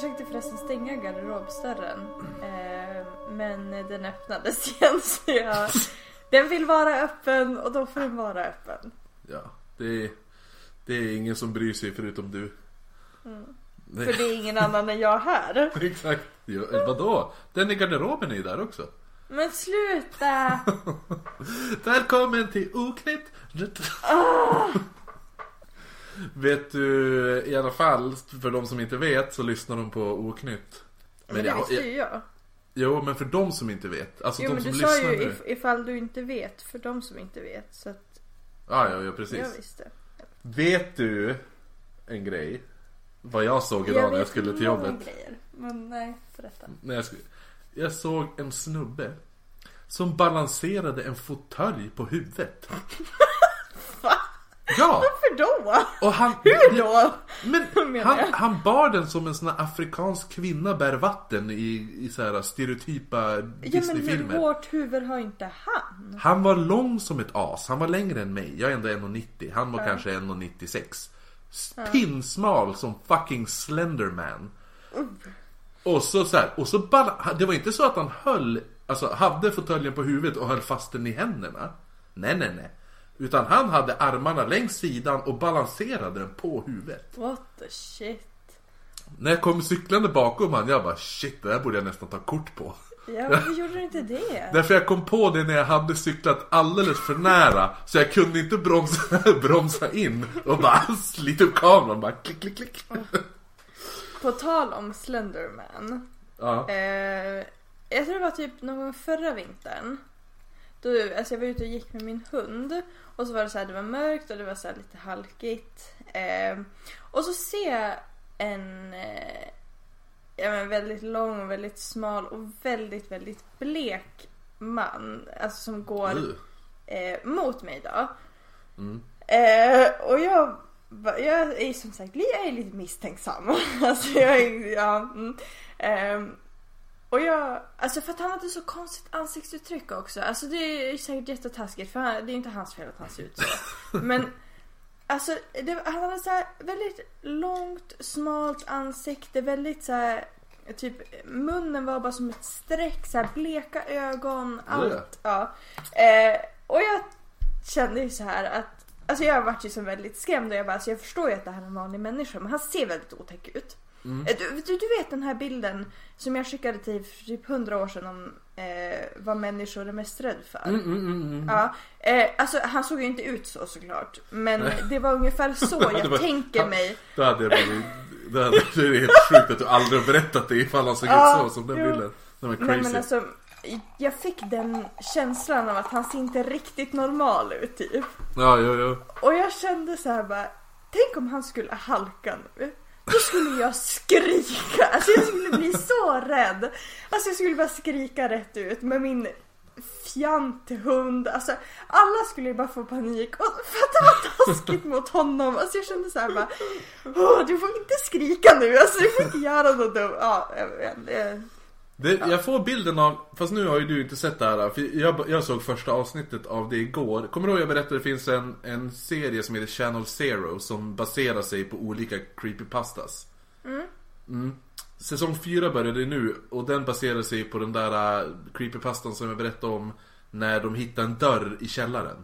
försökte förresten stänga garderobsdörren. Eh, men den öppnades igen så jag... Den vill vara öppen och då får den vara öppen. Ja, det är, det är ingen som bryr sig förutom du. Nej. För det är ingen annan än jag här. Exakt. Jo, eh, vadå? Den i garderoben är ju där också. Men sluta! Välkommen till Oknytt! Vet du, i alla fall, för de som inte vet så lyssnar de på Oknytt. Men det jag- visste ju jag. Jo, men för de som inte vet. Alltså Jo de men som du sa lyssnar ju nu. if, ifall du inte vet, för de som inte vet. Så att Ja, ja, ja, precis. jag visste. Vet du en grej? Vad jag såg idag när jag skulle till jobbet. grejer. Men nej, berätta. När jag, skulle, jag såg en snubbe som balanserade en fåtölj på huvudet. Ja! Varför då? Och han, Hur då? Men han, han bar den som en sån här afrikansk kvinna bär vatten i, i så här stereotypa Ja men hur Disneyfilmer. hårt huvud har inte han? Han var lång som ett as. Han var längre än mig. Jag är ändå 1,90. Han var kanske 1,96. Pinsmal som fucking Slenderman. Och så, så här, och så bara, det var inte så att han höll, alltså hade fåtöljen på huvudet och höll fast den i händerna. Nej, nej, nej. Utan han hade armarna längs sidan och balanserade den på huvudet. What the shit. När jag kom cyklande bakom han, jag bara shit, det där borde jag nästan ta kort på. Ja varför gjorde du inte det? Därför jag kom på det när jag hade cyklat alldeles för nära Så jag kunde inte bromsa, bromsa in och bara slita upp kameran bara klick klick klick På tal om Slenderman. Ja, Eh, jag tror det var typ någon gång förra vintern. Då, alltså jag var ute och gick med min hund. Och så var det så här, det var mörkt och det var så lite halkigt. Eh, och så ser jag en eh, ja, men väldigt lång och väldigt smal och väldigt, väldigt blek man. Alltså som går eh, mot mig då. Mm. Eh, och jag, jag är som sagt jag är lite misstänksam. alltså jag är, ja. Mm. Och jag, alltså för att han hade så konstigt ansiktsuttryck också. Alltså det är säkert jättetaskigt för han, det är ju inte hans fel att han ser ut så. Men alltså det, han hade så väldigt långt, smalt ansikte, väldigt så här Typ munnen var bara som ett streck, så här bleka ögon, allt. Ja. Eh, och jag kände ju så här att Alltså jag vart ju så väldigt skrämd och jag bara, alltså jag förstår ju att det här är en vanlig människa men han ser väldigt otäck ut. Eh, Du, du, du vet den här bilden som jag skickade till för typ hundra år sedan om eh, vad människor är mest rädd för. Mm, mm, mm, mm. Ja, eh, alltså han såg ju inte ut så såklart. Men det var ungefär så jag var- tänker han- mig. Då hade jag bara, det, hade, det är helt sjukt att du aldrig har berättat det ifall han såg Ja, ut så som den jo. bilden Den var Nej crazy men alltså, jag fick den känslan av att han ser inte riktigt normal ut typ. Ja, jo, jo Och jag kände så här bara, tänk om han skulle halka nu. Då skulle jag skrika, alltså jag skulle bli så rädd. Alltså jag skulle bara skrika rätt ut med min fjanthund. Alltså alla skulle bara få panik och fatta vad taskigt mot honom. Alltså jag kände så här bara, Åh, du får inte skrika nu, alltså du får inte göra något dumt. Ja, jag vet, det- det, Jag får bilden av, fast nu har ju du inte sett det här för jag, jag såg första avsnittet av det igår. Kommer du ihåg jag berättade att det finns en, en serie som heter Channel Zero Som baserar sig på olika creepypastas. Mm. Säsong 4 började nu och den baserar sig på den där uh, creepypastan som jag berättade om När de hittar en dörr i källaren.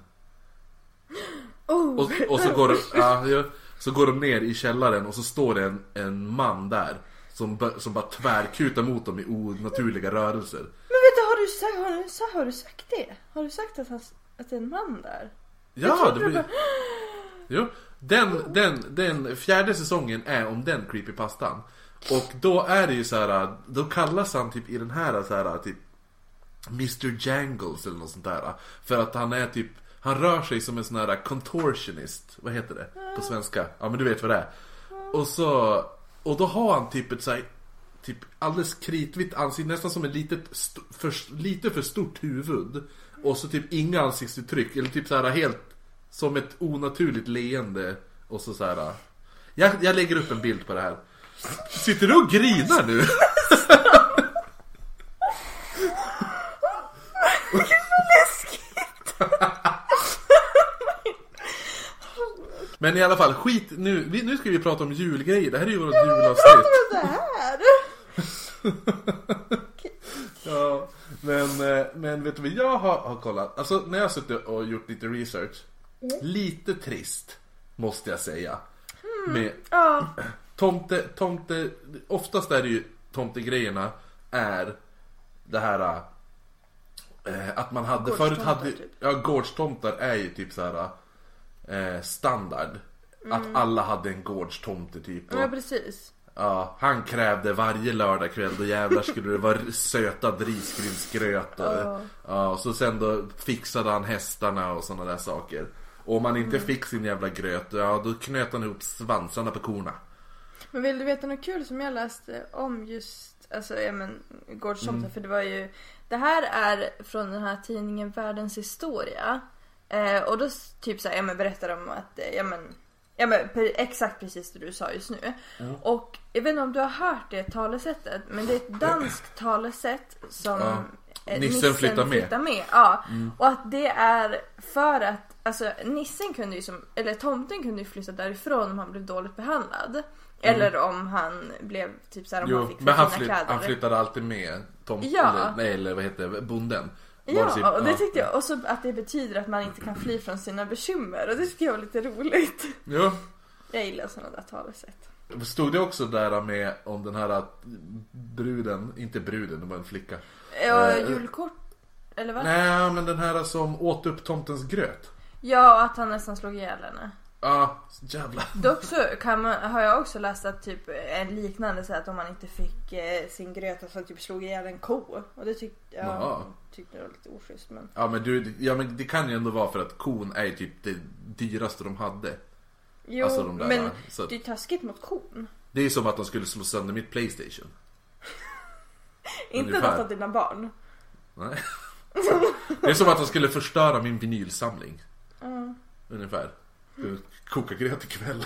Oh. och, och så, går, de- ja, ja, så går de ner i källaren och så står det en, en man där som, som bara tvärkutar mot dem i onaturliga rörelser Men vänta, har du, sagt, har, du, har du sagt det? Har du sagt att, han, att det är en man där? Ja, det blir... bara- Jo, den, den, den fjärde säsongen är om den creepypastan. Och då är det ju så här, då kallas han typ i den här så här typ Mr Jangles eller något sånt där. För att han är typ, han rör sig som en sån här contortionist. Vad heter det på svenska? Ja men du vet vad det är. Och så, och då har han typ ett så här, typ alldeles kritvitt ansikte, nästan som ett litet, st- för, lite för stort huvud. Och så typ inga ansiktsuttryck, eller typ så här helt som ett onaturligt leende. Och så så här. Jag, jag lägger upp en bild på det här. Sitter du och grinar nu? Men i alla fall, skit nu. Vi, nu ska vi prata om julgrejer. Det här är ju vårt julavsnitt. det här? Ja, men, eh, men vet du vad jag har, har kollat? Alltså när jag har suttit och gjort lite research. Lite trist, måste jag säga. Med Ja, tomte, tomte, oftast är det ju tomtegrejerna är det här eh, att man hade, förut hade, typ. ja gårdstomtar är ju typ så här eh, standard. Att Mm. alla hade en gårdstomte typ. Och, ja precis. Ja, han krävde varje lördagkväll, då jävlar skulle det vara sötad risgrynsgröt och, Ja. ja, och så sen då fixade han hästarna och sådana där saker. Och om man inte Mm. fick sin jävla gröt, ja då knöt han ihop svansarna på korna. Men vill du veta något kul som jag läste om just, alltså ja men gårdstomten Mm. för det var ju, det här är från den här tidningen Världens historia. Eh, och då typ så här, ja men berättar de att, eh, ja men, ja men exakt precis det du sa just nu. Och jag vet inte om du har hört det talesättet, men det är ett danskt talesätt som Ja. eh, Nissen flyttar med. flyttar med. Ja. Och att det är för att, alltså nissen kunde ju som, eller tomten kunde ju flytta därifrån om han blev dåligt behandlad. Eller om han blev typ såhär om han Jo, fick för men han, flytt, kläder. han flyttade alltid med Tom, Ja. eller, nej eller vad heter det, bonden. Ja, och det ja. tyckte jag. Och så att det betyder att man inte kan fly från sina bekymmer. Och det tycker jag var lite roligt. Ja. Jag gillar sådana där talesätt. Stod det också där med om den här att bruden, inte bruden, det var en flicka. Ja, Eh, julkort. Eller vad? Nej, men den här som åt upp tomtens gröt. Ja, att han nästan slog ihjäl henne. Ja, jävlar. Dock så kan man, har jag också läst att typ en liknande så att om man inte fick eh, sin gröt att han typ slog ihjäl en ko. Och det tyckte jag Jaha. tyckte det var lite oschysst men. Ja men du, ja men det kan ju ändå vara för att kon är typ det dyraste de hade. Jo, Alltså, de där, men så att- det är taskigt mot kon. Det är ju som att de skulle slå sönder mitt Playstation. Inte Ungefär. något av dina barn. Nej. Det är som att de skulle förstöra min vinylsamling. Ungefär. Koka gröt ikväll.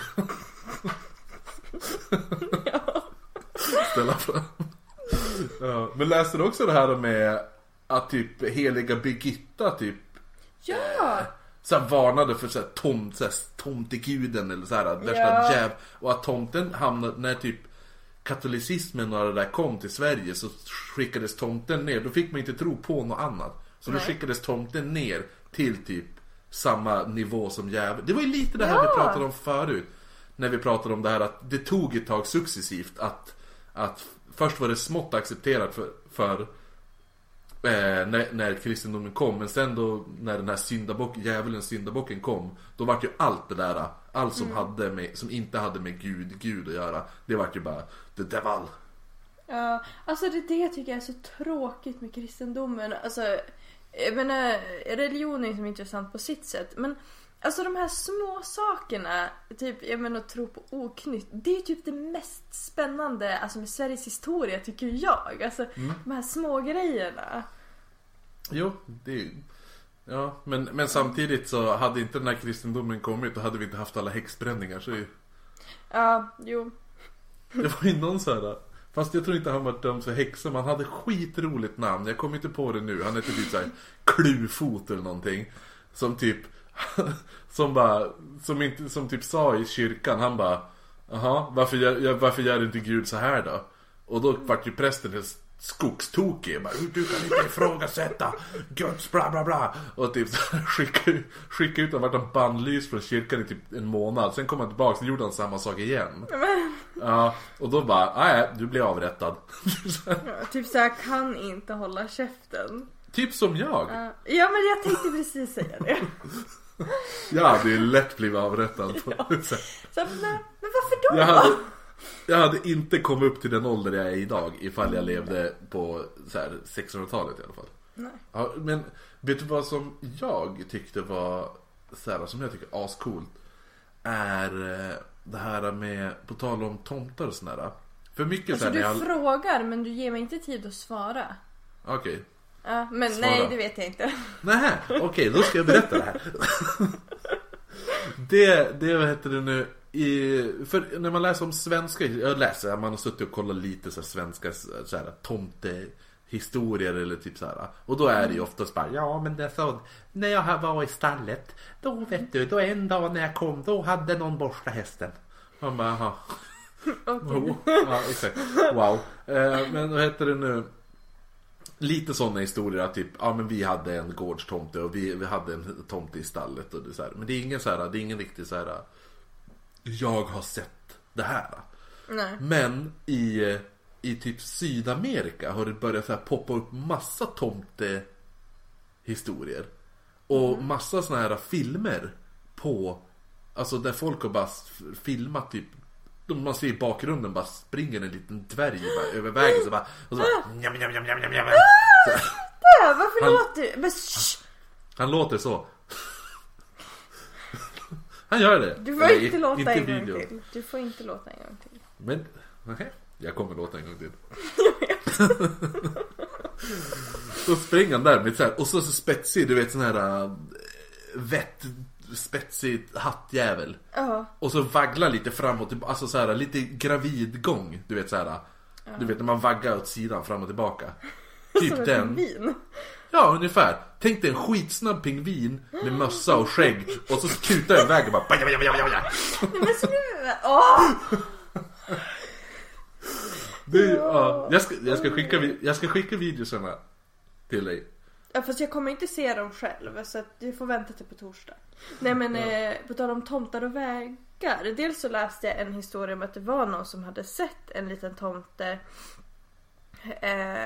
Ställa fram. Ja, men läste du också det här med att typ heliga Birgitta typ Ja! så här, varnade för så här, tomt, så här, tomteguden eller så här, värsta Ja. jäv. Och att tomten hamnade, när typ katolicismen och det där kom till Sverige så skickades tomten ner. Då fick man inte tro på något annat. Så då Nej. skickades tomten ner till typ samma nivå som djävulen. Det var ju lite det här vi Ja. pratade om förut. När vi pratade om det här att det tog ett tag successivt att, att först var det smått accepterat för, för Eh, när, när kristendomen kom, men sen då när den här syndabock, djävulens syndabocken kom Då vart ju allt det där, allt som, hade med, som inte hade med Gud, Gud att göra Det vart ju bara the devil Ja, alltså det, det tycker jag är så tråkigt med kristendomen. Alltså, jag menar, religion är som intressant på sitt sätt. Men alltså de här små sakerna, typ jag menar tro på oknytt. Det är ju typ det mest spännande alltså med Sveriges historia tycker jag. Alltså de här små grejerna. Jo, det är Ja, men, men samtidigt så hade inte den här kristendomen kommit då hade vi inte haft alla häxbränningar så ju, Ja, jo. Det var ju någon så här. Fast jag tror inte han var dömd för häxa, men han hade skitroligt namn. Jag kommer inte på det nu. Han hette typ såhär Klufot eller någonting. Som typ, som bara, som inte, som typ sa i kyrkan, han bara Jaha, varför gör, varför gör inte Gud så här då? Och då vart ju prästen helt skogstokig. Bara, du kan inte ifrågasätta Guds bla bla bla. Och typ skicka, ut- skicka ut honom, vart han bannlyst från kyrkan i typ en månad. Sen kom han tillbaka, så gjorde han samma sak igen. Ja, och då bara, nej, du blir avrättad. ja, typ så jag kan inte hålla käften. typ som jag. Ja, ja men jag tänkte precis säga det. Jag hade ju lätt blivit avrättad. Så, men, men varför då? Jag hade, jag hade inte kommit upp till den ålder jag är idag ifall jag levde på så här, 1600-talet i alla fall. Nej. Ja, men vet du vad som jag tyckte var så här, som jag tycker ascoolt? Är eh, det här med, på tal om tomtar och sådär. För mycket Alltså så här, du när jag... frågar men du ger mig inte tid att svara. Okej. Ja, men Svara. nej det vet jag inte. Nej, okej då ska jag berätta det här. det, det vad heter det nu, i, för när man läser om svenska, jag läser, man har suttit och kollat lite så här, svenska så här, tomtehistorier eller typ så här. Och då är det ju oftast bara, ja men det är så, när jag var i stallet, då vet du, då en dag när jag kom, då hade någon borstat hästen. Man bara, jaha. Okej. ja, exakt. Wow. Eh, men vad heter det nu? Lite sådana historier att typ, ja men vi hade en gårdstomte och vi, vi hade en tomte i stallet och det så här. Men det är ingen så här, det är ingen riktig så här. Jag har sett det här. Nej. Men i, i typ Sydamerika har det börjat så poppa upp massa tomtehistorier. Och massa såna här filmer på, alltså där folk har bara filmat typ man ser i bakgrunden bara springer en liten dvärg bara över vägen så bara, och så bara njam, njam, njam, njam, njam, njam. Så, Äh, varför Han- låter du? Men Han låter så. Han gör det. Du får Eller, inte låta inte en gång till. Du får inte låta en gång till. Men, okej. Jag kommer låta en gång till. så springer han där med så här, och så, så spetsig, du vet sån här äh, vett, spetsig hattjävel. Ja. Och så vagglar lite framåt, alltså så här lite gravidgång. Du vet så här. Du vet när man vaggar åt sidan fram och tillbaka. Typ Som den. pingvin. Ja, ungefär. Tänk dig en skitsnabb pingvin med mössa och skägg och så kutar den iväg och bara. Nej men sluta! Åh! Det, ja, jag, ska, jag, ska skicka, vi- jag ska skicka videosarna till dig. Ja fast jag kommer inte se dem själv så att du får vänta till på torsdag. Nej men eh, på tal om tomtar och vägar. Dels så läste jag en historia om att det var någon som hade sett en liten tomte. Eh,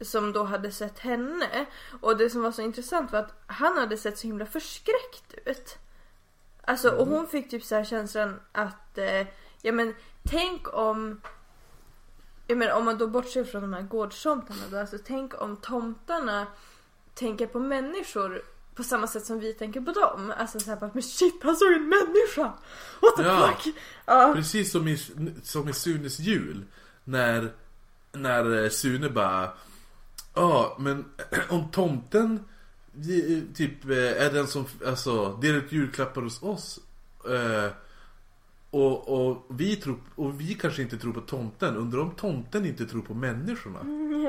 som då hade sett henne. Och det som var så intressant var att han hade sett så himla förskräckt ut. Alltså och hon fick typ så här känslan att, eh, ja men tänk om jag menar om man då bortser från de här gårdstomtarna då, alltså tänk om tomtarna tänker på människor på samma sätt som vi tänker på dem. Alltså såhär bara, men shit han såg en människa! What the Ja. fuck? Ja. Precis som i, som i Sunes jul. När, när eh, Sune bara Ja, men om tomten typ eh, är den som alltså, delar ut julklappar hos oss eh, och, och, vi tror, och vi kanske inte tror på tomten, undrar om tomten inte tror på människorna?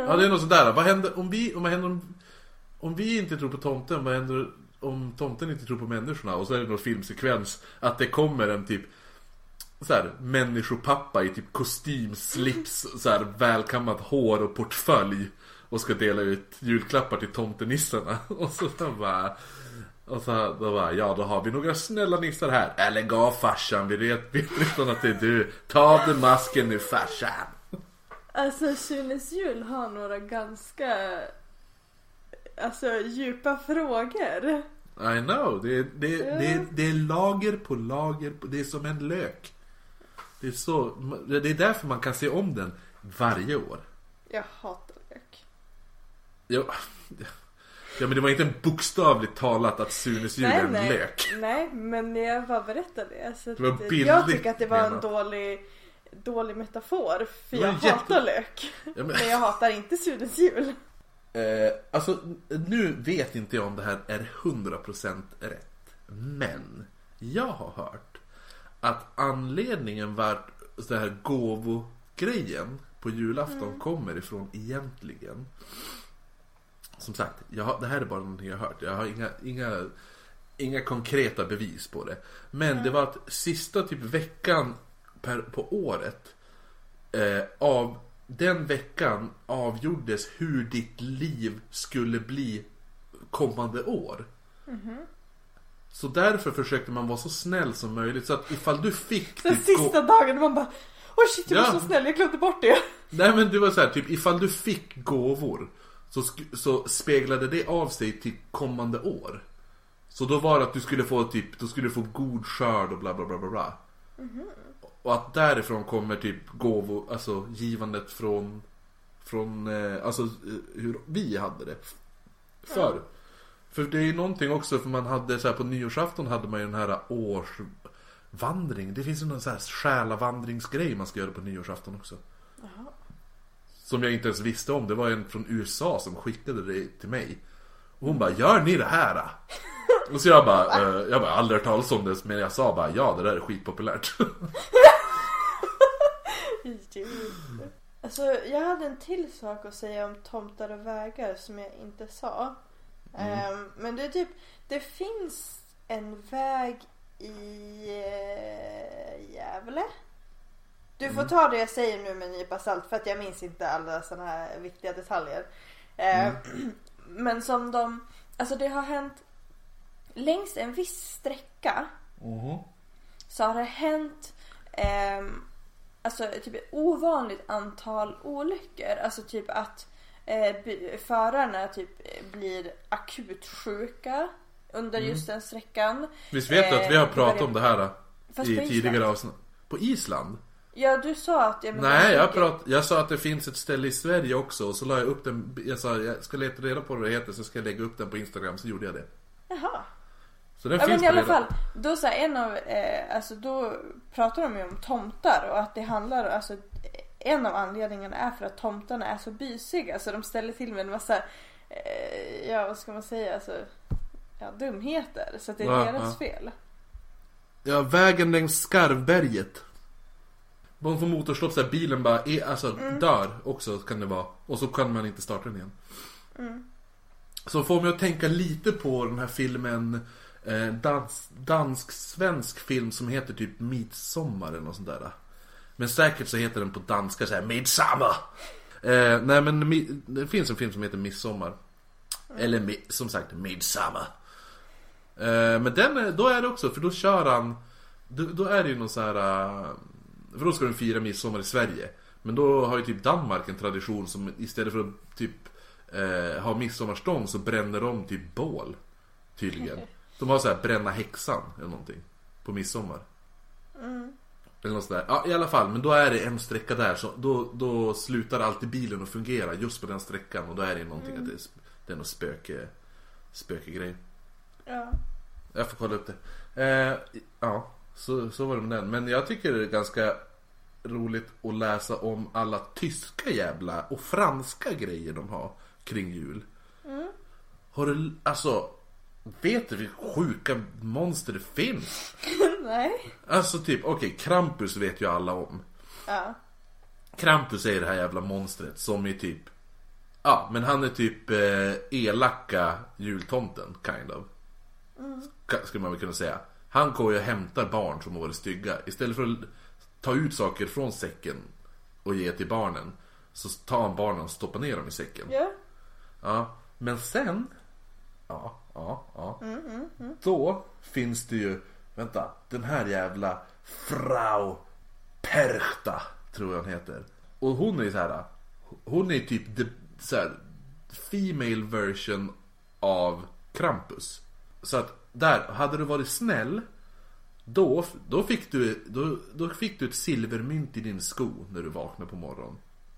Ja, det är något sådär. Vad händer om vi, om, vad händer om, om vi inte tror på tomten, vad händer om tomten inte tror på människorna? Och så är det någon filmsekvens att det kommer en typ så här, människopappa i typ kostym, slips, så här, välkammat hår och portfölj och ska dela ut julklappar till tomtenissarna. Och så då bara och så då bara, ja då har vi några snälla nissar här. Äh, lägg av farsan, vi vet, vet redan att det är du. Ta av dig masken nu farsan. Alltså Sunes jul har några ganska alltså djupa frågor. I know, det är, det, Ja. det, är, det är lager på lager, på, det är som en lök. Det är, så, det är därför man kan se om den varje år. Jag hatar. Ja, ja men det var inte bokstavligt talat att Sunes jul är en nej. lök. Nej, men jag bara berättade det. Så Det var att, bildligt jag tycker att det var en menat. dålig, dålig metafor. För Det var jag jätte- hatar lök. Ja, men, Men jag hatar inte Sunes jul. eh, alltså, nu vet inte jag om det här är 100% rätt. Men jag har hört att anledningen vart så här gåvogrejen på julafton kommer ifrån egentligen. Som sagt, jag har, det här är bara någonting jag har hört. Jag har inga, inga, inga konkreta bevis på det. Men det var att sista typ veckan per, på året eh, av den veckan avgjordes hur ditt liv skulle bli kommande år. Så därför försökte man vara så snäll som möjligt. Så att ifall du fick Den typ sista dagen man bara Oj shit jag var Ja. så snäll, jag glömde bort det. Nej men det var så här, typ ifall du fick gåvor så, så speglade det av sig till kommande år. Så då var det att du skulle få typ, då skulle du få god skörd och bla bla bla bla bla. Och att därifrån kommer typ gåvor, alltså givandet från, från, eh, alltså eh, hur vi hade det. Förr. För det är ju någonting också, för man hade så här på nyårsafton hade man ju den här årsvandring. Det finns ju någon så här själavandringsgrej man ska göra på nyårsafton också. Som jag inte ens visste om. Det var en från USA som skickade det till mig. Och hon bara, gör ni det här? Och så jag bara, eh, jag bara aldrig hört talas om det. Men jag sa bara, ja det där är skitpopulärt. Alltså jag hade en till sak att säga om tomtar och vägar som jag inte sa. Ehm, men det är typ, det finns en väg i uh, Gävle Du får ta det jag säger nu med en nypa salt för att jag minns inte alla sådana här viktiga detaljer. Eh, Men som de, alltså det har hänt längs en viss sträcka Mhm. så har det hänt ehm, alltså typ ett ovanligt antal olyckor. Alltså typ att eh, förarna typ blir akut sjuka under just den sträckan. Visst vet du att vi har Eh, pratat om det här eh, i tidigare avsnitt? På Island? Ja du sa att... Ja, men Nej, jag, prat, jag sa att det finns ett ställe i Sverige också och så la jag upp den, jag sa jag ska leta reda på vad det heter så ska jag lägga upp den på Instagram, så gjorde jag det. Jaha. Så den Ja finns men i alla fall, då så här, en av, eh, alltså då pratar de ju om tomtar och att det handlar, alltså en av anledningarna är för att tomtarna är så bysiga så de ställer till med en massa, eh, ja vad ska man säga, alltså ja, dumheter. Så att det är Ja, deras ja. fel. Ja, vägen längs Skarvberget. De får motorstopp så här, bilen bara är, alltså, Mm. dör också kan det vara. Och så kan man inte starta den igen. Mm. Så får mig att tänka lite på den här filmen eh, dans, Dansk-svensk film som heter typ Midsommar eller något sånt där. Men säkert så heter den på danska så här Midsommar. Eh, nej men mi- det finns en film som heter Midsommar. Eller mi- som sagt Midsommar. Eh, men den, då är det också, för då kör han Då, då är det ju någon så här eh, För då ska de fira midsommar i Sverige Men då har ju typ Danmark en tradition som istället för att typ eh, ha midsommarstånd så bränner de typ bål Tydligen De har så här bränna häxan eller någonting På midsommar Eller något sådär. Ja i alla fall, men då är det en sträcka där så då, då slutar alltid bilen att fungera just på den sträckan och då är det någonting att det är, det är något spöke Spökegrej Ja. jag får kolla upp det. Eh, ja, så, så var det med den. Men jag tycker det är ganska roligt att läsa om alla tyska jävla och franska grejer de har kring jul. Har du, alltså, vet du vilka sjuka monster det finns? Nej. Alltså typ, okej, Krampus vet ju alla om. Ja. Krampus är det här jävla monstret som är typ Ja, men han är typ eh, elaka jultomten, kind of. Ka- Skulle man väl kunna säga. Han går ju och hämtar barn som har varit stygga. Istället för att ta ut saker från säcken och ge till barnen. Så tar han barnen och stoppar ner dem i säcken. Ja. Ja, men sen Ja, ja, ja Då finns det ju Vänta, den här jävla Frau Perchta Tror jag hon heter Och hon är ju så här. Hon är typ the, så här, Female version Av Krampus Så att där, hade du varit snäll då, då, fick du, då, då fick du ett silvermynt i din sko när du vaknade på morgonen.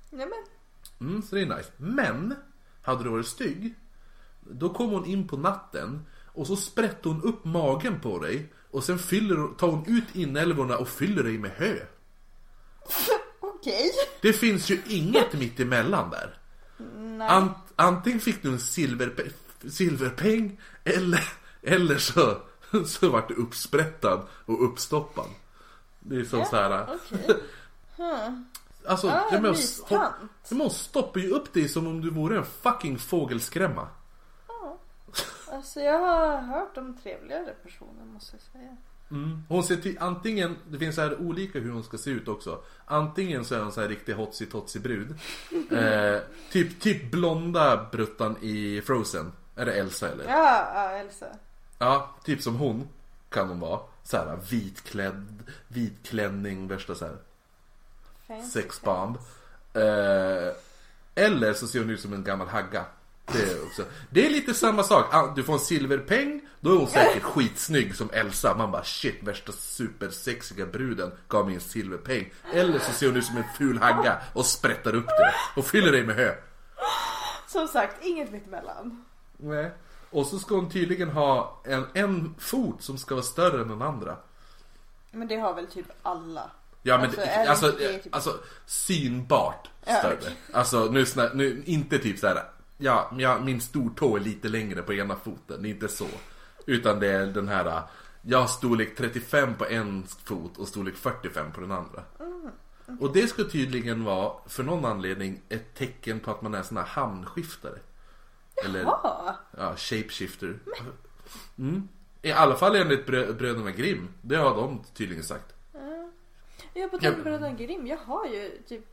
Nej men. Mm, så det är nice. Men, hade du varit stygg, då kom hon in på natten och så sprätte hon upp magen på dig och sen fyller, tar hon ut inälvorna och fyller dig med hö. Okej. Det finns ju inget mitt emellan där. Ant, antingen fick du en silverpe, silverpeng eller, eller så, så vart du uppsprättad och uppstoppad. Det är som så här. Okej. Alltså, Ah, jag men hon stoppar ju upp dig som om du vore en fucking fågelskrämma. Alltså jag har hört om trevligare personer måste jag säga. Hon ser till, antingen, det finns så här olika hur hon ska se ut också. Antingen så är hon så här riktig hotsi totsi brud. eh, typ, typ blonda bruttan i Frozen. Är det Elsa eller? Ja, ja Elsa. Ja, typ som hon kan hon vara. Så här vitklädd, vitklänning, värsta så här sexbomb. Eh, eller så ser hon ut som en gammal hagga. Det är, också. det är lite samma sak. Ah, Du får en silverpeng, då är hon säkert skitsnygg som Elsa. Man bara shit, värsta supersexiga bruden gav mig en silverpeng. Eller så ser hon ut som en ful hagga och sprättar upp det och fyller dig med hö. Som sagt, inget mittemellan. Nej. Och så ska hon tydligen ha en, en fot som ska vara större än den andra. Men det har väl typ alla. Ja men Alltså, det, alltså, det typ- alltså synbart Ja, större. okej. Alltså nu, snä, nu inte typ så här. Ja, jag, min stortå är lite längre på ena foten, det är inte så. Utan det är den här, jag har storlek 35 på en fot och storlek 45 på den andra. Mm, Och det ska tydligen vara, för någon anledning, ett tecken på att man är sån här hamnskiftare. Eller Ja. ja, shapeshifter. Mm. I alla fall enligt brö- bröderna Grimm. Det har de tydligen sagt. Jo Jag på Ja. tal Bröderna Grimm, jag har ju typ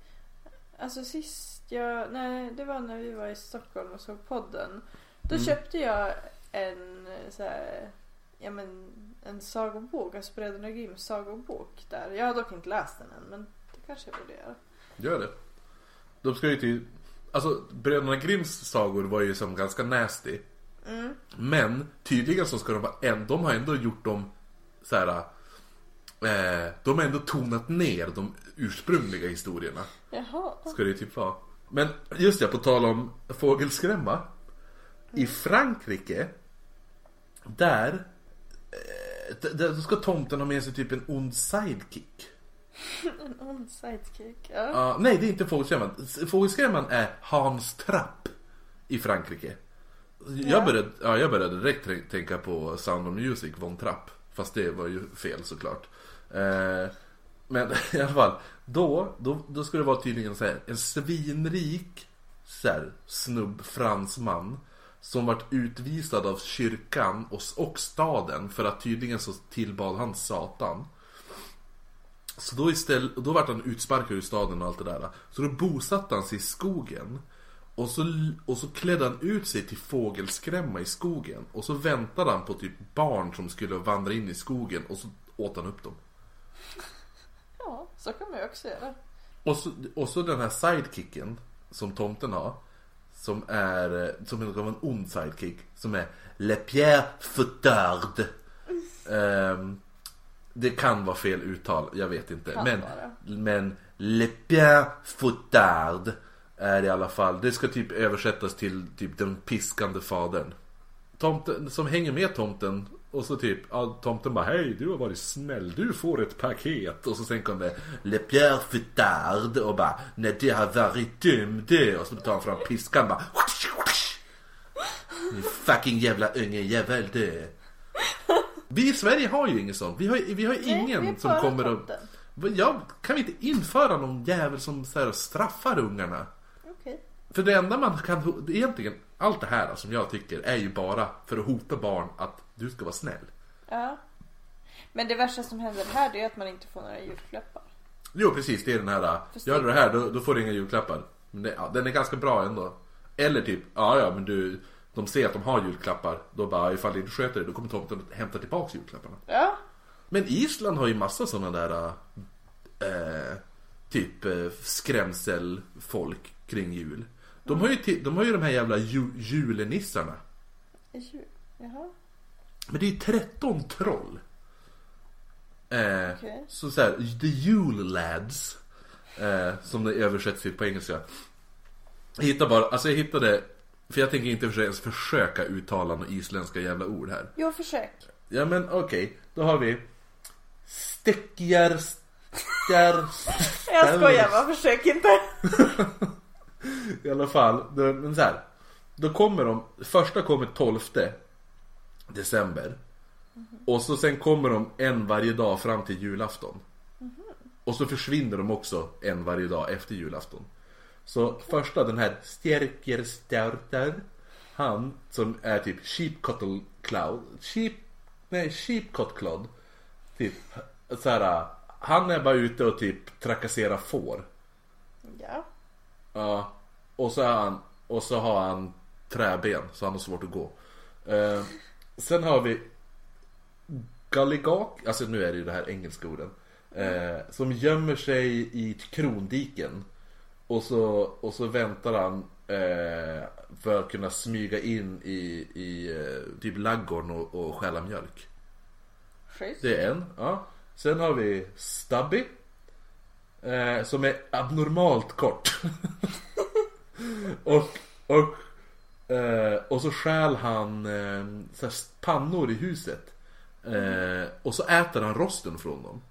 Alltså sist jag, nej det var när vi var i Stockholm och såg podden. Då Mm. köpte jag en så här, ja men en sagobok, alltså Bröderna Grimms sagobok där. Jag har dock inte läst den än men det kanske jag borde göra. Gör det. De ska ju till... Alltså Bröderna Grimms sagor var ju som ganska nasty. Mm. Men tydligen så ska de vara en, de har ändå gjort dem så här. Eh, de har ändå tonat ner de ursprungliga historierna. Jaha. Ska det typ vara. Men just ja, på tal om fågelskrämma. I Frankrike, där, eh, där ska tomten ha med sig typ en ond sidekick. En ond sidekick. Ja. Ja, nej, det är inte fågelskrämman. Fågelskrämman är Hans Trapp i Frankrike. Jag började, ja, jag började direkt tän- tänka på Sound of Music, Von Trapp. Fast det var ju fel såklart. Eh, men i alla fall, då, då, då skulle det vara tydligen så här, en svinrik så här, snubb, fransman. Som vart utvisad av kyrkan och, och staden för att tydligen så tillbad han Satan. Så då istället, då vart han utsparkad ur staden och allt det där. Så då bosatte han sig i skogen. Och så, och så klädde han ut sig till fågelskrämma i skogen. Och så väntade han på typ barn som skulle vandra in i skogen och så åt han upp dem. ja, så kan man ju också göra. Och så, och så den här sidekicken som tomten har. Som är, som är en ond sidekick. Som är Le Pierre Foutard. Ehm, det kan vara fel uttal, jag vet inte. Kan men, vara. men Le Pierre Foutard är i alla fall, det ska typ översättas till typ den piskande fadern. Tomten, som hänger med tomten och så typ, ja, tomten bara hej du har varit snäll, du får ett paket. Och så sen kommer Le Pierre Foutard och bara nej det har varit dum det. Och så tar han fram piskan bara fucking jävla unge jävel det. Vi i Sverige har ju inget sånt. Vi har, vi har ingen Nej, som kommer. Vad- Ja, kan vi inte införa någon jävel som så här, straffar ungarna? Okej. För det enda man kan, egentligen, allt det här som jag tycker är ju bara för att hota barn att du ska vara snäll. Ja. Men det värsta som händer här det är att man inte får några julklappar. Jo precis, det är den här, Förstår. gör du det här då, då får du inga julklappar. Men det, ja, den är ganska bra ändå. Eller typ, ja ja men du, de ser att de har julklappar. Då bara, ifall du inte sköter det, då kommer tomten att hämta tillbaks julklapparna. Ja. Men Island har ju massa sådana där eh, Typ eh, skrämselfolk kring jul. De har ju, ti- de har ju de här jävla ju, julenissarna. Jul. Jaha. Men det är ju 13 troll. Eh, Okej. Så så här, The Yule Lads. Eh, som det översätts till på engelska. Jag hittade bara, alltså jag hittade För jag tänker inte ens försöka uttala några isländska jävla ord här. Jo, försök. Ja men okej, då har vi Stäckjar... Stär... Jag skojar bara, försök inte. I alla fall, då, men så här. Då kommer de, första kommer 12 december. Och så sen kommer de en varje dag fram till julafton. Och så försvinner de också en varje dag efter julafton. Så första den här Stjerker Stjärtar. Han som är typ Sheepcottle Cloud. Sheep, nej Sheepcot Cloud. Typ så här. Han är bara ute och typ trakasserar får. Ja. Ja, och så, är han, och så har han träben så han har svårt att gå. Eh, sen har vi Galligak, alltså nu är det ju det här engelska orden. Eh, som gömmer sig i krondiken. Och så, och så väntar han eh, för att kunna smyga in i, i eh, typ laggården och, och stjäla mjölk. Schysst. Det är en, ja. Sen har vi Stubby. Eh, som är abnormalt kort. och, och, eh, och så stjäl han eh, pannor i huset. Eh, och så äter han rosten från dem.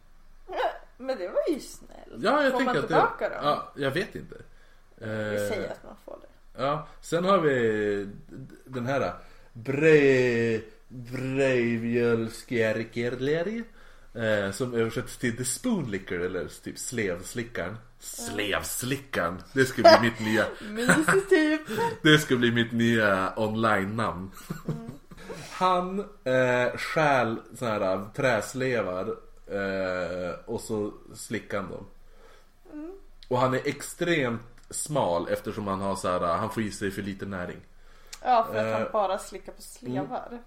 Men det var ju snällt. Ja, jag får man att tillbaka det, dem? ja, Jag vet inte. Vi Eh, säger att man får det. Ja, sen har vi den här Bre... Breivjölskjärkerleri eh, Som översätts till The Spoon Licker eller typ Slevslickaren Slevslickaren, det ska bli mitt nya Mysigt typ. Det ska bli mitt nya online-namn Han eh, stjäl såna här träslevar Eh, och så slickar han dem. Och han är extremt smal eftersom han har så här, han får i sig för lite näring. Ja, för att Eh, han bara slickar på slevar.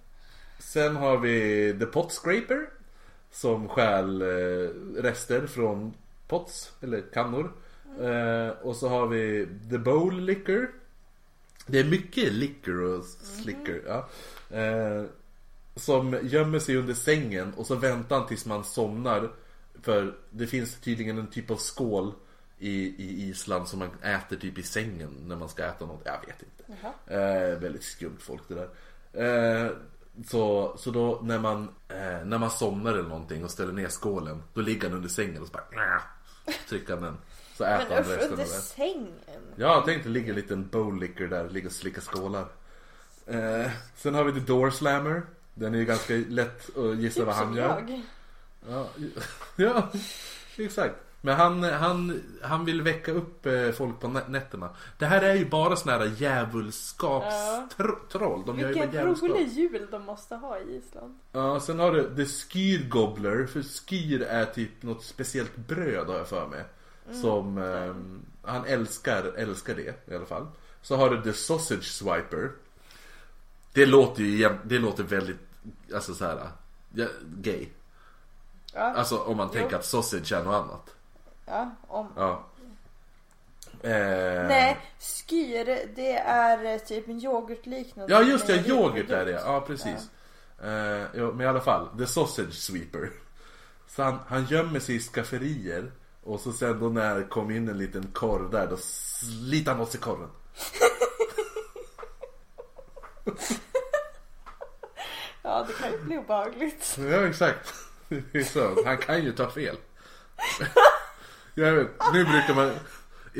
Sen har vi The Pot Scraper. Som stjäl eh, rester från pots, eller kannor. Eh, och så har vi The Bowl Liquor. Det är mycket liquor och slicker. Ja. Som gömmer sig under sängen och så väntar han tills man somnar. För det finns tydligen en typ av skål i, i Island som man äter typ i sängen när man ska äta något. Jag vet inte. Eh, väldigt skumt folk det där. Eh, så, så då när man, eh, när man somnar eller någonting och ställer ner skålen Då ligger han under sängen och så bara trycker han den. Så äter Men han usch, resten under av det. sängen. Ja, tänk dig ligger en liten bowl liquor där, ligger och slickar skålar. Eh, sen har vi The Door Slammer. Den är ju ganska lätt att gissa Typ vad han gör. jag. Ja, ja, exakt. Men han, han, han vill väcka upp eh, folk på nä- nätterna. Det här är ju bara såna här djävulskapstroll. Bara Vilken rolig jul de måste ha i Island. Ja, sen har du The Skyr Gobbler. För skyr är typ något speciellt bröd har jag för mig. Som ehm, han älskar, älskar det i alla fall. Så har du The Sausage Swiper. Det låter ju det låter väldigt, alltså så här, ja, gay. Ja, Alltså om man Jo. tänker att sausage är något annat. ja om... Ja. Eh, Nej, skyr det är eh, typ en yoghurtliknande. Ja just det, yoghurt är det ja precis. Eh, jo, men i alla fall, The Sausage Sweeper. Så han, han gömmer sig i skafferier och så sen då när det kom in en liten korv där då sliter han åt sig korven. Ja, det kan ju bli obehagligt. Ja exakt. Det är så. Han kan ju ta fel. Jag vet, nu brukar man...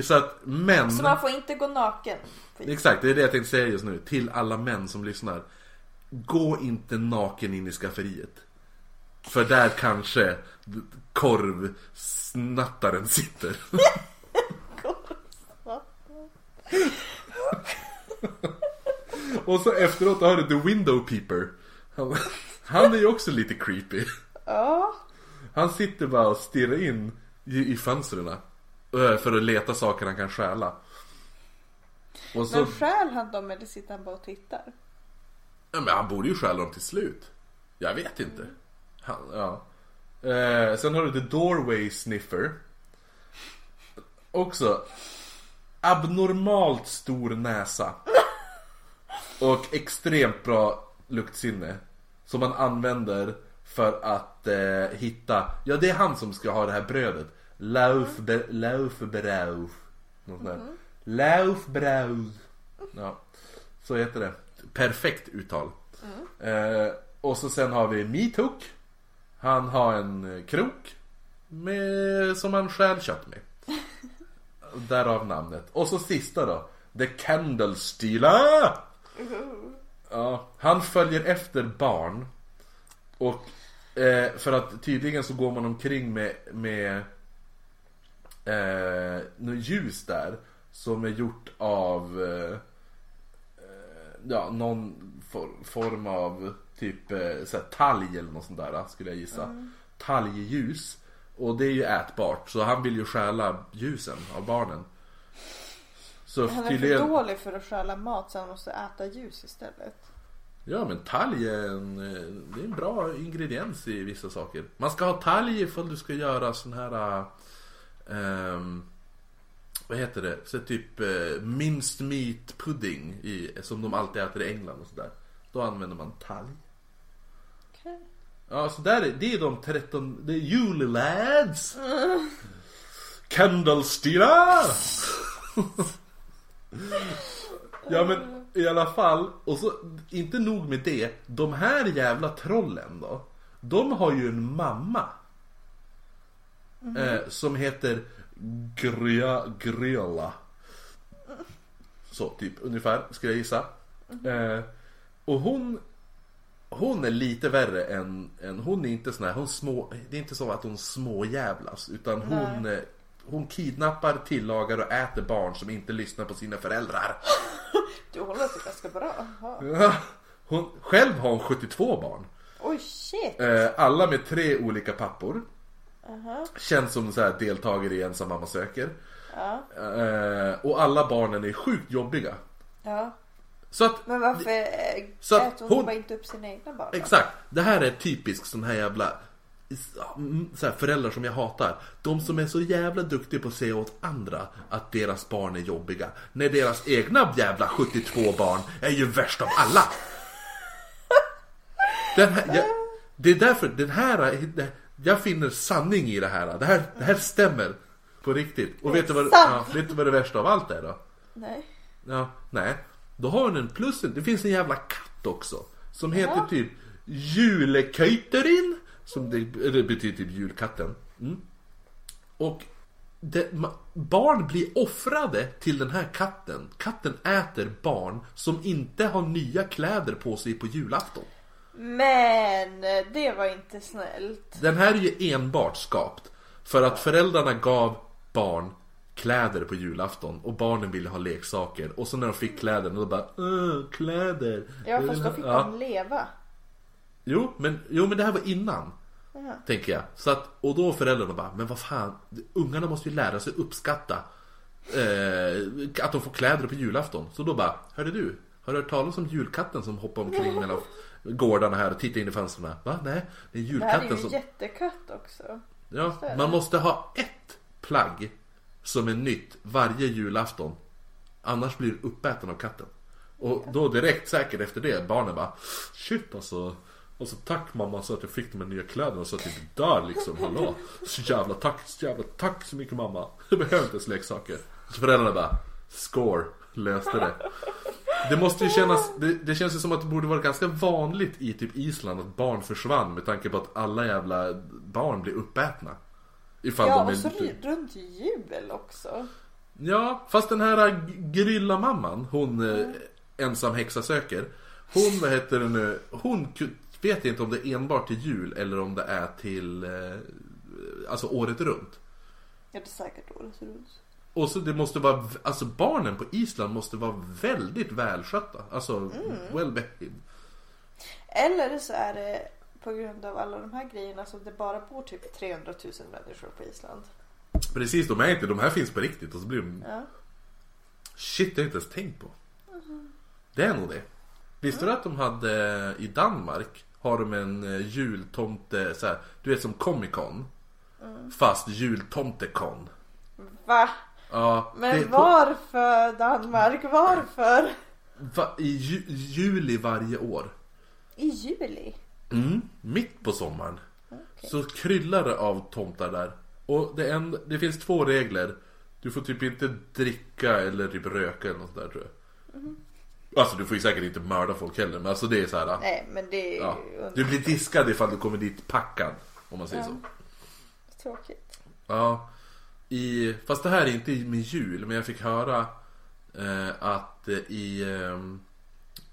Så att män... Så man får inte gå naken. Exakt, det är det jag tänkte säga just nu. Till alla män som lyssnar. Gå inte naken in i skafferiet. För där kanske korvsnattaren sitter. Och så efteråt har du The Window Peeper. Han, han är ju också lite creepy. Ja, Han sitter bara och stirrar in i, i fönstren. eh, För att leta saker han kan stjäla. Och så... men stjäl han dem eller sitter han bara och tittar? Ja, men han borde ju stjäla dem till slut. Jag vet inte. Han, ja. eh, sen har du The Doorway Sniffer. Också abnormalt stor näsa. Och extremt bra luktsinne. Som man använder för att eh, hitta, ja det är han som ska ha det här brödet. Laufbe, Laufbrauf. Något sånt där. Laufbrauf. Ja, så heter det. Perfekt uttal. Eh, och så sen har vi Meathook. Han har en krok. Med, som han stjäl kött med. Därav namnet. Och så sista då. The Candle Stealer. Ja, han följer efter barn. Och eh, för att tydligen så går man omkring med, med eh, något ljus där. Som är gjort av eh, ja, någon for, form av typ eh, så här, talg eller något sånt där skulle jag gissa. Talgljus. Och det är ju ätbart. Så han vill ju stjäla ljusen av barnen. Så Han är tydligen... för dålig för att stjäla mat så han måste äta ljus istället. Ja men talg är en, eh, det är en bra ingrediens i vissa saker. Man ska ha talg ifall du ska göra sån här ehm, Vad heter det? Så typ uh, minced meat pudding i, som de alltid äter i England och sådär. Då använder man talg. Okej. Ja så där är, det är de 13, det är Julie lads! Candlestina! Ja men i alla fall, och så inte nog med det, de här jävla trollen då, de har ju en mamma. Eh, som heter Grya, Gryola. Så typ ungefär, skulle jag gissa. Eh, och hon, hon är lite värre än, än hon är inte sån här, hon små, det är inte så att hon småjävlas utan hon, eh, hon kidnappar, tillagar och äter barn som inte lyssnar på sina föräldrar. Du håller sig ganska bra. Ja, Hon, själv har hon 72 barn. Oj shit. Eh, alla med tre olika pappor. Aha. Känns som så här deltagare i Ensam mamma söker. Ja. Eh, och alla barnen är sjukt jobbiga. Ja. Så att, Men varför Så att äter hon, hon- bara inte upp sina egna barn? exakt. Det här är typiskt sån här jävla så här föräldrar som jag hatar. De som är så jävla duktiga på att säga åt andra att deras barn är jobbiga. När deras egna jävla 72 barn är ju värst av alla. Här, jag, det är därför den här, jag finner sanning i det här. Det här, det här stämmer. På riktigt. Och vet du, vad, ja, vet du vad det värsta av allt är då? Nej. Ja, nej. Då har hon en plus. Det finns en jävla katt också. Som heter Ja. typ Juleköyterin. Som det, det betyder typ julkatten. Mm. Och det, ma, barn blir offrade till den här katten. Katten äter barn som inte har nya kläder på sig på julafton. Men det var inte snällt. Den här är ju enbart skapt för att föräldrarna gav barn kläder på julafton och barnen ville ha leksaker och så när de fick kläderna då bara Åh, kläder. Ja fast då fick Ja. de leva. Jo, men, jo men det här var innan. Jaha. Tänker jag. Så att, och då föräldrarna bara, men vad fan, ungarna måste ju lära sig uppskatta eh, att de får kläder på julafton. Så då bara, hörde du, har du hört talas om julkatten som hoppar omkring mellan gårdarna här och tittar in i fönstren? Va? Nej, det är Det här är julkatten ju som... jättekatt också. Ja, man måste ha ett plagg som är nytt varje julafton. Annars blir du uppäten av katten. Och då direkt säkert efter det, barnen bara Shit alltså. Och så tack mamma så att jag fick de här nya kläderna så att jag inte dör liksom, hallå. Så jävla tack, så jävla tack så mycket mamma. Jag behöver inte ens leksaker. Så föräldrarna bara Score, löste det. Det måste ju kännas, det, det känns ju som att det borde vara ganska vanligt i typ Island att barn försvann med tanke på att alla jävla barn blir uppätna. Ifall Ja de är och så ry- runt jul också. Ja, fast den här Grylla-mamman, hon eh, ensam häxa söker. Hon, vad heter det nu, hon vet inte om det är enbart till jul eller om det är till, eh, alltså året runt. Ja det är säkert året runt. Och så det måste vara, alltså barnen på Island måste vara väldigt välskötta. Alltså, well behaved. Eller så är det på grund av alla de här grejerna som det bara bor typ 300 000 människor på Island. Precis, de är inte, de här finns på riktigt och så blir de, Ja. shit det har jag inte ens tänkt på. Det är nog det. Visste du att de hade i Danmark har de en eh, jultomte, så här, du vet som Comic Con. Fast jultomtekon. Va? Ja, Men på- varför Danmark? Varför? va, I ju, juli varje år. I juli? Mm, mitt på sommaren. Okej. Så kryllar det av tomtar där. Och det, en, det finns två regler. Du får typ inte dricka eller typ röka eller något där tror jag. Alltså du får ju säkert inte mörda folk heller men alltså det är så här. Nej men det är Ja. ju Du blir diskad ifall du kommer dit packad. Om man säger Ja. så. tråkigt. Ja. I, fast det här är inte med jul men jag fick höra eh, att eh, i... Eh,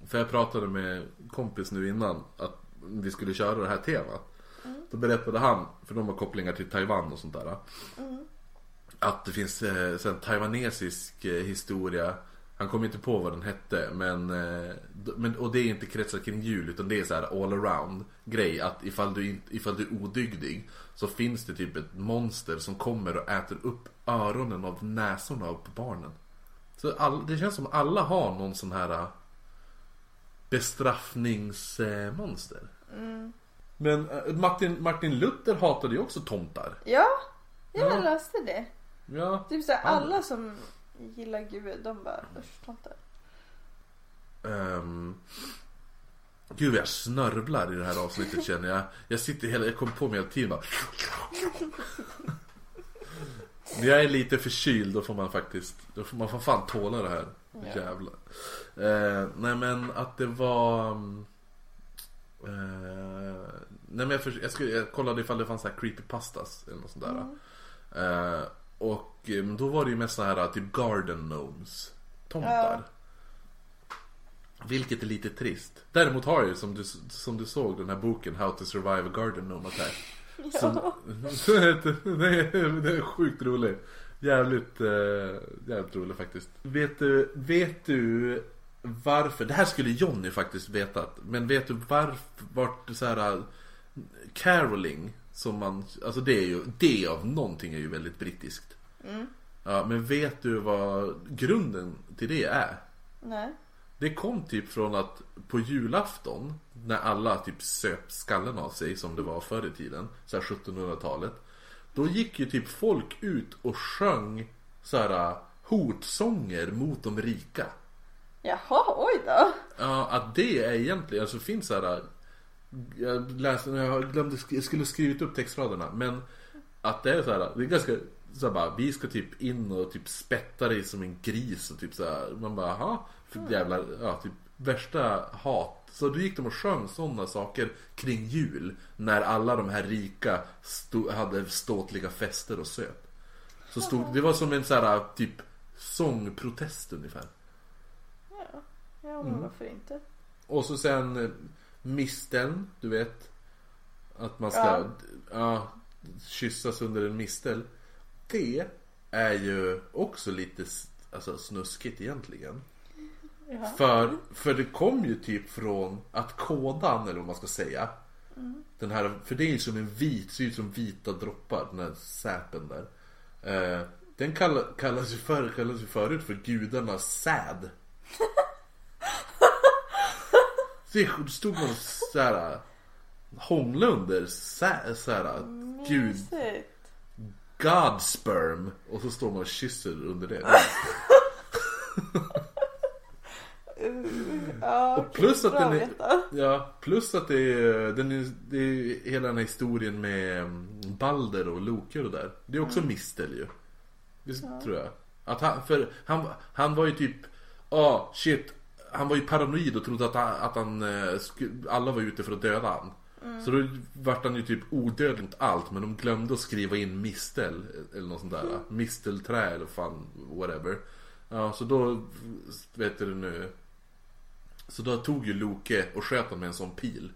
för jag pratade med kompis nu innan att vi skulle köra det här temat. Då berättade han, för de har kopplingar till Taiwan och sånt där. Att det finns eh, en taiwanesisk eh, historia. Han kom inte på vad den hette men, eh, men och det är inte kretsat kring jul utan det är så här all around grej att ifall du, ifall du är odygdig så finns det typ ett monster som kommer och äter upp öronen av näsorna på barnen. Så all, det känns som alla har någon sån här eh, bestraffningsmonster. Men eh, Martin, Martin Luther hatade ju också tomtar. Ja, jag Ja. läste det. Ja. Typ såhär, alla som gillar Gud, de bara usch tomtar. Um, gud vad jag snörvlar i det här avsnittet känner jag. Jag sitter hela, jag kommer på mig hela tiden bara. När jag är lite förkyld då får man faktiskt, då får man får fan tåla det här. Ja. Jävlar. Eh, nej men att det var... eh, nej men jag, för, jag, skulle, jag kollade ifall det fanns så här creepypastas eller något sånt där. Eh, och eh, då var det ju mest så här typ garden gnomes. Tomtar. Ja. Vilket är lite trist. Däremot har jag ju som du, som du såg den här boken How to survive a garden gnome attack. Som, det, är, det är sjukt rolig. Jävligt, eh, jävligt rolig faktiskt. Vet du, vet du varför, det här skulle Jonny faktiskt veta. Men vet du varför, vart så här caroling som man, alltså det är ju, det av någonting är ju väldigt brittiskt. Ja, men vet du vad grunden till det är? Nej. Det kom typ från att på julafton när alla typ söp skallen av sig som det var förr i tiden, så här 1700-talet. Då gick ju typ folk ut och sjöng så här hotsånger mot de rika. Jaha, oj då. Ja, att det är egentligen, alltså finns så här. Jag läste, jag glömde, jag skulle skrivit upp textraderna men att det är så här, det är ganska så här bara, vi ska typ in och typ spätta dig som en gris och typ så här, man bara, jaha, för jävla, ja typ värsta hat. Så då gick de och sjöng sådana saker kring jul när alla de här rika stod, hade ståtliga fester och söp. Så stod, det var som en så här typ sångprotest ungefär. Ja, ja men varför inte? Och så sen misteln, du vet. Att man ska Ja. ja. kyssas under en mistel. Det är ju också lite alltså, snuskigt egentligen. Ja. För, för det kom ju typ från att kådan, eller vad man ska säga. Den här, för det är ju som en vit, ser ut som vita droppar, den här säpen där. Eh, den kall, kallas ju för, kallas ju förut för gudarnas säd. Det stod man såhär hångla under sä, såhär, gud. God sperm. Och så står man och kysser under det. Ja, Och plus att den är, ja, plus att det är, den är, det är hela den här historien med mm, Balder och Loke och det där. Det är också mistel ju. Det tror jag. Att han, för han, han var ju typ, ah shit. Han var ju paranoid och trodde att han, att han eh, alla var ute för att döda han. Så då vart han ju typ odödlig mot allt men de glömde att skriva in mistel eller något sånt där. Mistelträ eller fan whatever. Ja så då, vet du nu. Så då tog ju Loke och sköt honom med en sån pil.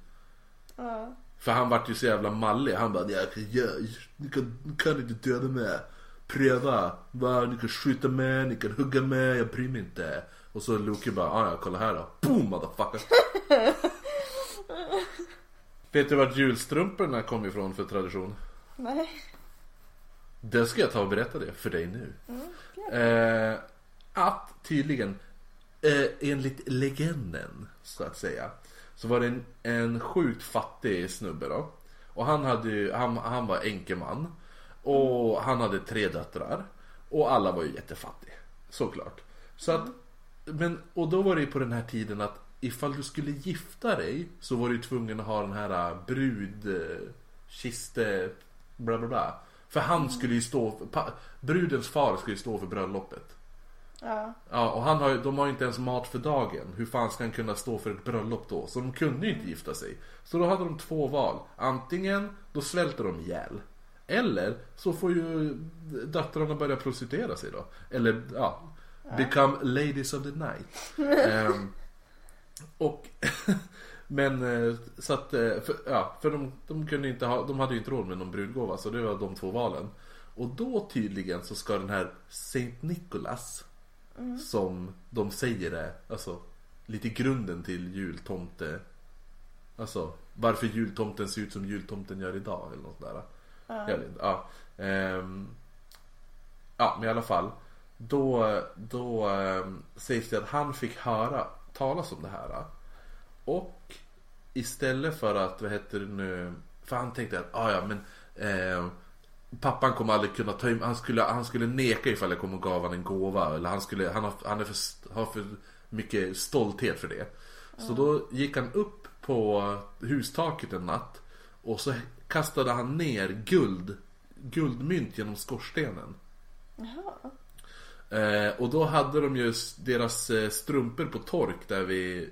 Ja. För han vart ju så jävla mallig. Han bara, jag jag, ni, kan, ni kan inte döda mig. Pröva. Va, ni kan skjuta mig, ni kan hugga mig, jag bryr mig inte. Och så Loke bara, ah, ja kolla här då. Boom motherfucker. Vet du vart julstrumporna kom ifrån för tradition? Nej. Det ska jag ta och berätta det för dig nu. eh, att tydligen, eh, enligt legenden så att säga. Så var det en, en sjukt fattig snubbe då. Och han, hade, ju- han, han var enkeman. Och han hade tre döttrar. Och alla var ju jättefattiga. Såklart. Så att, men, och då var det ju på den här tiden att ifall du skulle gifta dig så var du tvungen att ha den här äh, brud, äh, kiste, bla bla bla. För han skulle ju stå, pa, brudens far skulle ju stå för bröllopet. Ja. Ja, och han har, de har ju inte ens mat för dagen. Hur fan ska han kunna stå för ett bröllop då? Så de kunde ju inte gifta sig. Så då hade de två val. Antingen, då svälter de ihjäl. Eller så får ju döttrarna börja prostituera sig då. Eller ja, become ladies of the night. Ehm, och Men eh, så att, eh, för, ja, för de, de kunde inte ha, de hade ju inte råd med någon brudgåva så det var de två valen. Och då tydligen så ska den här Saint Nicholas som de säger är alltså lite grunden till jultomte. Alltså varför jultomten ser ut som jultomten gör idag eller något där. Inte, ja. Ehm, ja men i alla fall. Då, då ehm, sägs det att han fick höra talas om det här. Och istället för att, vad heter det nu, för han tänkte att, ah, ja men eh, Pappan kommer aldrig kunna ta in, han skulle, han skulle neka ifall jag kom och gav honom en gåva. Eller han skulle, han har, han är för, har för mycket stolthet för det. Så då gick han upp på hustaket en natt. Och så kastade han ner guld, guldmynt genom skorstenen. Jaha. Eh, och då hade de ju deras eh, strumpor på tork där vid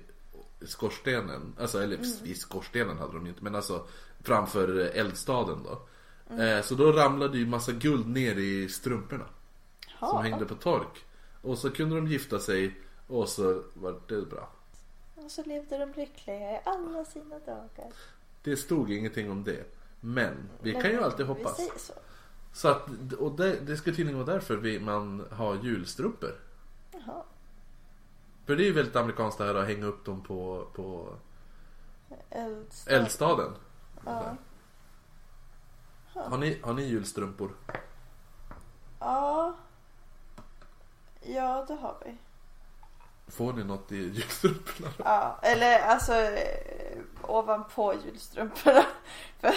skorstenen. Alltså, eller vid skorstenen hade de ju inte, men alltså framför eh, eldstaden då. Eh, så då ramlade ju massa guld ner i strumporna. Som Jaha. hängde på tork. Och så kunde de gifta sig och så var det bra. Och så levde de lyckliga i alla sina dagar. Det stod ingenting om det. Men vi kan ju alltid hoppas. Så. Att, och det, det ska tydligen vara därför vi, man har julstrumpor. Jaha. För det är ju väldigt amerikanskt det här att hänga upp dem på, på Eldstad. eldstaden. Ja. Har ni, har ni julstrumpor? Ja. Ja, det har vi. Får ni något i julstrumporna? Ja, eller alltså eh, ovanpå julstrumporna. För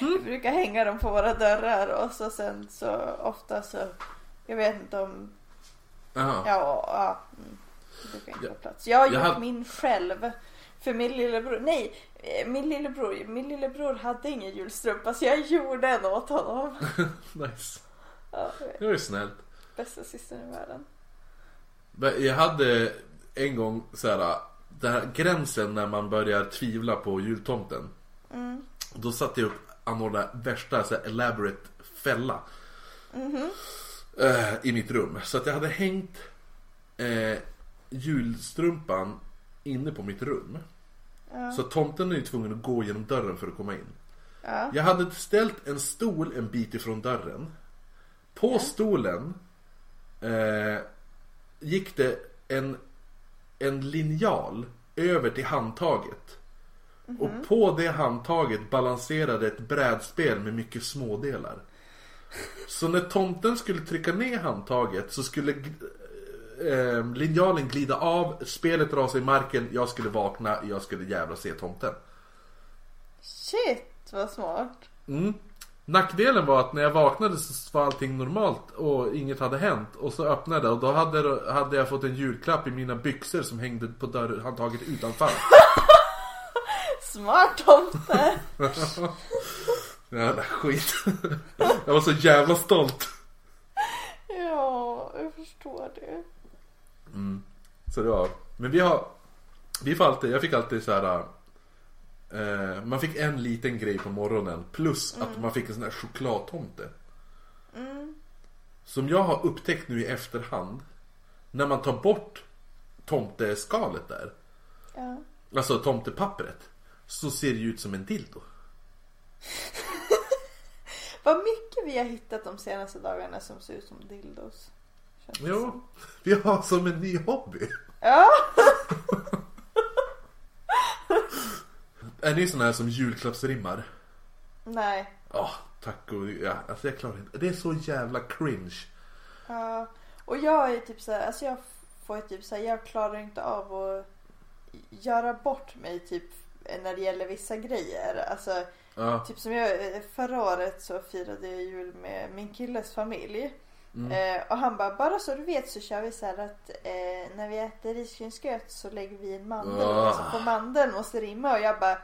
vi brukar hänga dem på våra dörrar och så sen så ofta så, jag vet inte om, Jaha. ja, ja mm, brukar inte få plats. Jag har jag gjort hade- min själv. För min lillebror, nej, eh, min lillebror, min lillebror hade ingen julstrumpa så jag gjorde en åt honom. Nice. Ja, jag. Det var ju snällt. bästa systern i världen. Jag hade en gång så här, den här gränsen när man börjar tvivla på jultomten. Mm. Då satte jag upp anordnade värsta så här, elaborate fälla. Mhm. eh, I mitt rum. Så att jag hade hängt eh, julstrumpan inne på mitt rum. Ja. Så tomten är ju tvungen att gå genom dörren för att komma in. Ja. Jag hade ställt en stol en bit ifrån dörren. På stolen eh, gick det en, en linjal över till handtaget. Och på det handtaget balanserade ett brädspel med mycket smådelar. Så när tomten skulle trycka ner handtaget så skulle eh, linjalen glida av, spelet rasa i marken, jag skulle vakna, jag skulle jävla se tomten. Shit vad smart. Mm. Nackdelen var att när jag vaknade så var allting normalt och inget hade hänt. Och så öppnade jag och då hade, hade jag fått en julklapp i mina byxor som hängde på dörrhandtaget utanför. Smart tomte. Jävla skit. Jag var så jävla stolt. ja, jag förstår det. Så det var, men vi har, vi får alltid, jag fick alltid så här. Eh, man fick en liten grej på morgonen plus att man fick en sån här chokladtomte. Som jag har upptäckt nu i efterhand. När man tar bort tomteskalet där. Ja. Alltså tomtepappret. Så ser det ju ut som en dildo. Vad mycket vi har hittat de senaste dagarna som ser ut som dildos. Känns Jo, som. vi har som en ny hobby. Ja. Är ni såna här som julklappsrimmar? Nej. Ja, tack och ja, alltså jag klarar inte. Det är så jävla cringe. Ja. Och jag är typ så här, alltså jag får ju typ så här, jag klarar inte av att göra bort mig typ när det gäller vissa grejer. Alltså Ja, Typ som jag, förra året så firade jag jul med min killes familj. Eh, och han bara, bara så du vet så kör vi så här att eh, när vi äter risgrynsgröt så lägger vi en mandel Ah. och så får mandeln måste rimma och jag bara,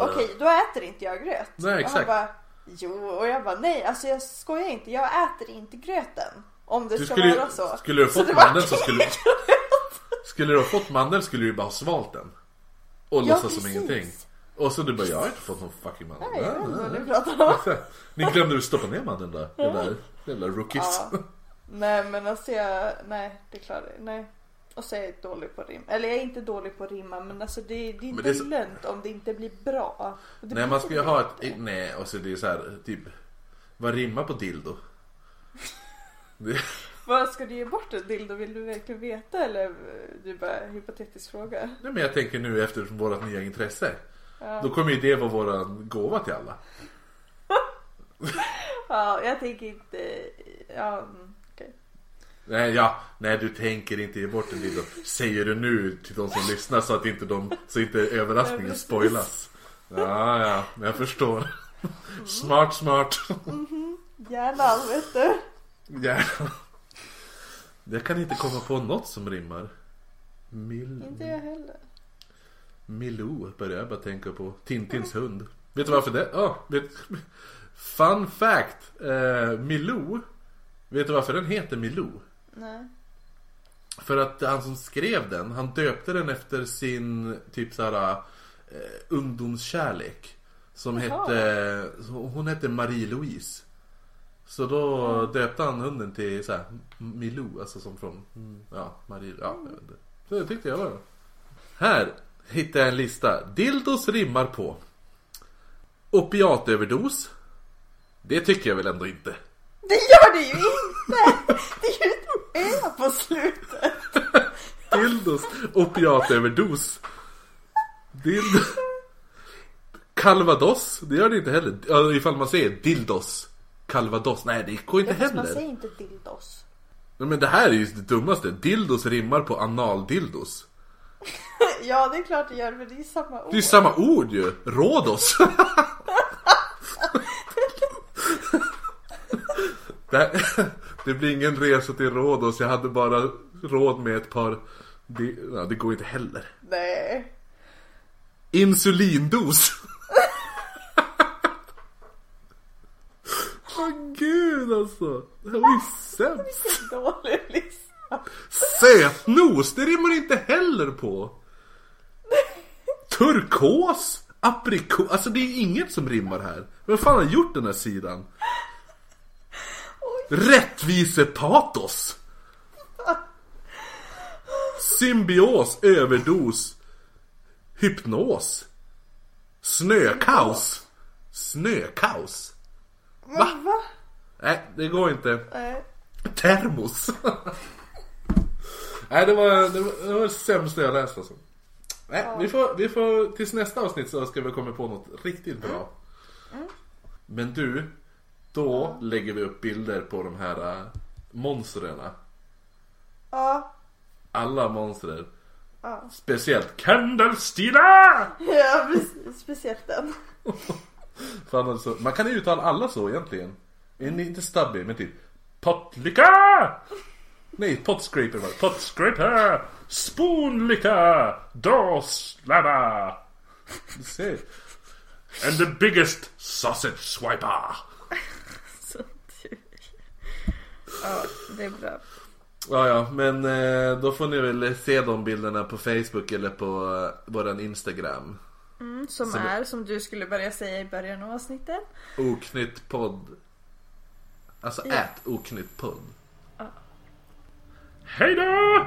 okej då äter inte jag gröt. Nej, Och exakt. han bara, jo och jag bara, nej alltså jag skojar inte, jag äter inte gröten. Om det Du ska skulle, vara så. skulle du Så fått var mandeln så skulle Skulle du ha fått mandeln skulle du bara ha svalt den. Och Ja, låtsas som ingenting. Och så du bara, jag har inte fått någon fucking mandel. Nej, jag vet inte vad du pratar om. Ni glömde att stoppa ner mandeln där. Jävla, jävla rookies. Ja. Nej men alltså jag, nej det klarar jag nej. Och så är jag dålig på rim. Eller jag är inte dålig på att rimma men alltså det, det är inte det är så- lönt om det inte blir bra. Nej man ska ju inte ha ett, nej och så det är så här typ Vad rimmar på dildo? Det, Vad ska du ge bort en dildo? Vill du verkligen veta eller eh, du bara hypotetisk fråga? nej men jag tänker nu efter vårat nya intresse Ja. Då kommer ju det vara våran gåva till alla Ja, jag tänker inte, ja mm, okej. Nej ja, nej du tänker inte ge bort en dildo Säger du nu till de som lyssnar så att inte de, så inte Ja, överraskningen precis. spoilas Ja ja, jag förstår Smart smart Hjärnan vet du. Gärna Jag kan inte komma på något som rimmar Mil... Inte jag heller. Milou börjar jag bara tänka på. Tintins hund. Vet du varför det? Ja, vet... Fun fact. Eh, Milou. Vet du varför den heter Milou? Nej. För att han som skrev den, han döpte den efter sin typ såhär eh, ungdomskärlek. Som Jaha. hette, hon hette Marie-Louise. Så då döpte han hunden till såhär Milou, alltså som från, mm, ja, Marie, ja, jag vet inte. Så det tyckte jag var Här hittade jag en lista. Dildos rimmar på. Opiatöverdos. Det tycker jag väl ändå inte. Det gör det ju inte! Det är ju ett ö på slutet. Dildos. Opiatöverdos. Dild... Calvados. Det gör det inte heller. Ifall man säger dildos. Calvados. Nej, det går inte man heller. säger inte dildos. Nej, Men det här är ju det dummaste. Dildos rimmar på analdildos. ja, det är klart det gör, men det är samma ord. Det är samma ord ju. Rhodos. det, här- det blir ingen resa till Rhodos. Jag hade bara råd med ett par... Det, ja, det går inte heller. Nej. Insulindos. Åh gud alltså. Det här var ju sämst. Dålig lista. Sötnos, det rimmar inte heller på. Turkos, aprikos, alltså det är inget som rimmar här. Vem fan har gjort den här sidan? Rättvisepatos. Symbios, överdos. Hypnos. Snökaos. Snökaos. Va? Va? Nej, det går inte. Nej. Termos. Nej, det var det, var, det var det sämsta jag läst alltså. Nej, vi, får, vi får, tills nästa avsnitt så ska vi komma på något riktigt bra. Men du, då lägger vi upp bilder på de här äh, monstren. Ja. Alla monster. Ja. Speciellt Candlestina! Ja. Speciellt den. Fan alltså, man kan uttala alla så egentligen. En- Inte stubby, men typ Potlicka! Nej, potscraper var det. Potscraper! Spoonlicka! Dårslabba! Du ser. And the biggest sausage swiper! Så tur. Ja, det är bra. Ja, ja, men eh, då får ni väl se de bilderna på Facebook eller på eh, våran Instagram. Mm, som Som- är, som du skulle börja säga i början av avsnittet. Oknytt podd. Alltså ja. ät oknytt pund. Ja. Hej då!